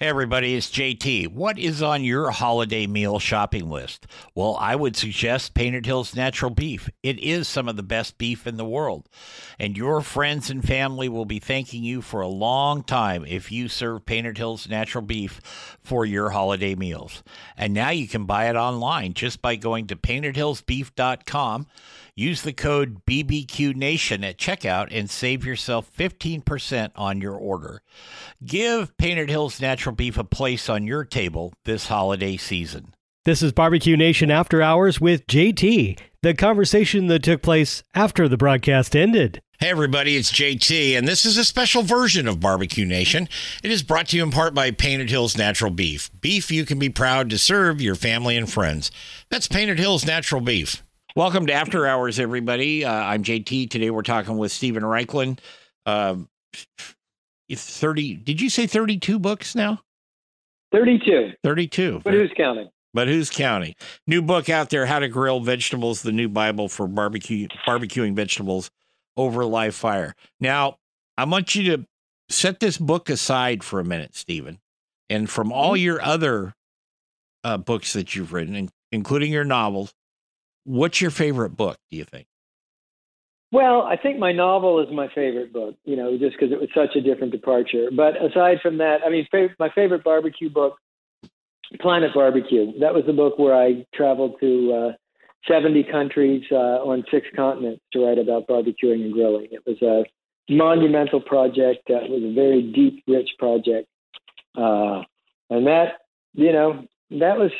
Hey, everybody, it's JT. What is on your holiday meal shopping list? Well, I would suggest Painted Hills Natural Beef. It is some of the best beef in the world. And your friends and family will be thanking you for a long time if you serve Painted Hills Natural Beef for your holiday meals. And now you can buy it online just by going to paintedhillsbeef.com. Use the code BBQNation at checkout and save yourself 15% on your order. Give Painted Hills Natural Beef a place on your table this holiday season. This is Barbecue Nation After Hours with JT, the conversation that took place after the broadcast ended. Hey, everybody, it's JT, and this is a special version of Barbecue Nation. It is brought to you in part by Painted Hills Natural Beef. Beef you can be proud to serve your family and friends. That's Painted Hills Natural Beef. Welcome to After Hours, everybody. Uh, I'm JT. Today we're talking with Steven Raichlen. Uh, 30, did you say 32 books now? 32. 32. But who's counting? But who's counting? New book out there, How to Grill Vegetables, the new Bible for barbecue barbecuing vegetables over live fire. Now, I want you to set this book aside for a minute, steven And from all Mm-hmm. your other uh, books that you've written, in- including your novels, what's your favorite book, do you think? Well, I think my novel is my favorite book, you know, just because it was such a different departure. But aside from that, I mean, fav- my favorite barbecue book, Planet Barbecue. That was the book where I traveled to uh, 70 countries uh, on six continents to write about barbecuing and grilling. It was a monumental project. That was a very deep, rich project. Uh, and that, you know, that was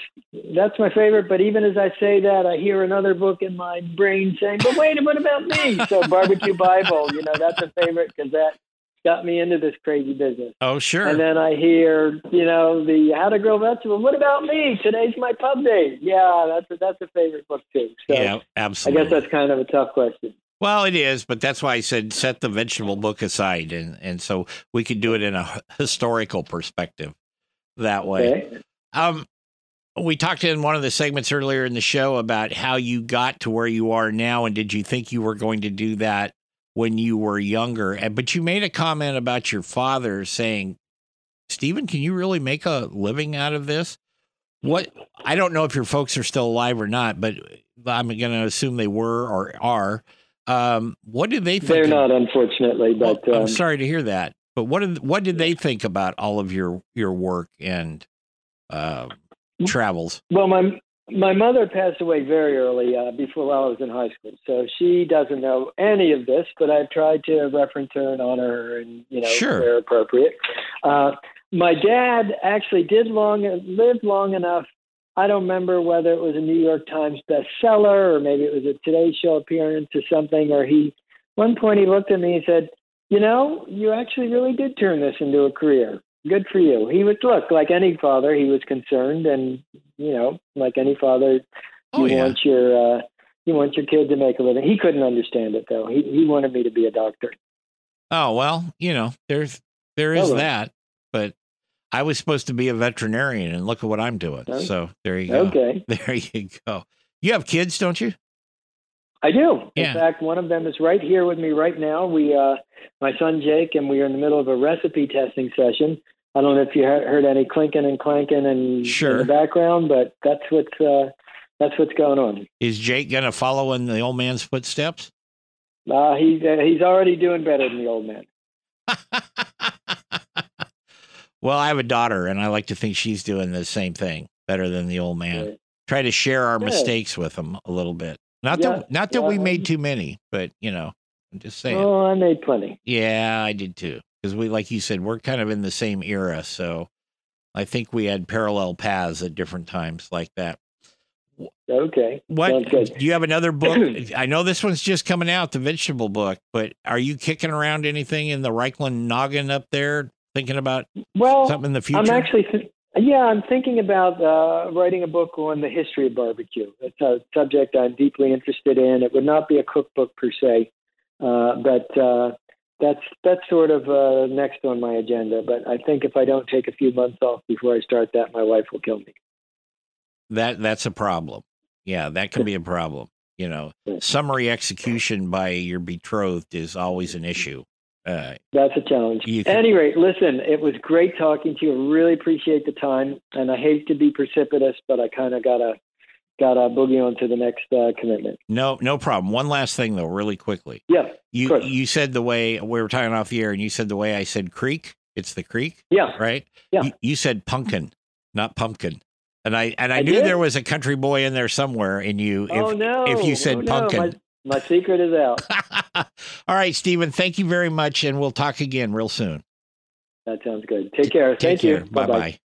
that's my favorite. But even as I say that, I hear another book in my brain saying, "But wait, what about me?" So Barbecue Bible, you know, that's a favorite because that got me into this crazy business. Oh, sure. And then I hear, you know, the How to Grow Vegetables. What about me? Today's my pub day. Yeah, that's a, that's a favorite book too. So yeah, I guess that's kind of a tough question. Well, it is, but that's why I said set the vegetable book aside, and and so we could do it in a historical perspective that way. Okay. Um, we talked in one of the segments earlier in the show about how you got to where you are now, and did you think you were going to do that when you were younger? But you made a comment about your father saying, "Steven, can you really make a living out of this?" What I don't know if your folks are still alive or not, but I'm going to assume they were or are. Um, what did they think? They're of- not, unfortunately, well, but um, I'm sorry to hear that. But what did what did they think about all of your your work and uh, travels? Well, my my mother passed away very early, uh, before while I was in high school, so she doesn't know any of this. But I've tried to reference her and honor her, and you know, Sure. where appropriate. Uh, my dad actually did long live long enough. I don't remember whether it was a New York Times bestseller or maybe it was a Today Show appearance or something. Or he, one point, he looked at me and said, "You know, you actually really did turn this into a career." Good for you. He was look like any father. He was concerned, and you know, like any father, Oh you yeah, want your uh, you want your kid to make a living. He couldn't understand it though. He he wanted me to be a doctor. oh well, you know, there's there is Oh, well. that, but I was supposed to be a veterinarian, and look at what I'm doing. Oh. So there you go. Okay, There you go. You have kids, don't you? I do. Yeah. In fact, one of them is right here with me right now. We, uh, my son Jake, and we are in the middle of a recipe testing session. I don't know if you heard any clinking and clanking and Sure. in the background, but that's what's uh, that's what's going on. Is Jake gonna follow in the old man's footsteps? Uh, he's uh, he's already doing better than the old man. well, I have a daughter, and I like to think she's doing the same thing better than the old man. Right. Try to share our Good. mistakes with him a little bit. Not Yeah, that not that yeah. we made too many, but you know, I'm just saying. Oh, I made plenty. Yeah, I did too. Because we, like you said, we're kind of in the same era, so I think we had parallel paths at different times like that. Okay. What do you have another book? I know this one's just coming out, the vegetable book, but are you kicking around anything in the Raichlen noggin up there, thinking about Well, something in the future? I'm actually, th- yeah, I'm thinking about uh, writing a book on the history of barbecue. It's a subject I'm deeply interested in. It would not be a cookbook per se, uh, but uh, that's that's sort of uh, next on my agenda. But I think if I don't take a few months off before I start that, my wife will kill me. that that's a problem. Yeah, that can be a problem. You know, summary execution by your betrothed is always an issue. Uh, That's a challenge. You At can- any rate, listen, it was great talking to you. I really appreciate the time, and I hate to be precipitous, but I kind of gotta gotta boogie on to the next uh, commitment. no, no problem. One last thing though, really quickly. Yeah, You course. you said the way we were talking off the air, and you said the way I said creek. It's the creek, yeah. right? Yeah. You, you said pumpkin, not pumpkin. And I and I, I knew did? there was a country boy in there somewhere in you. If, oh no! if you said oh, no. pumpkin. my, my secret is out. All right, Steven. Thank you very much, and we'll talk again real soon. That sounds good. Take care. Take Thank care. you. Bye-bye. bye.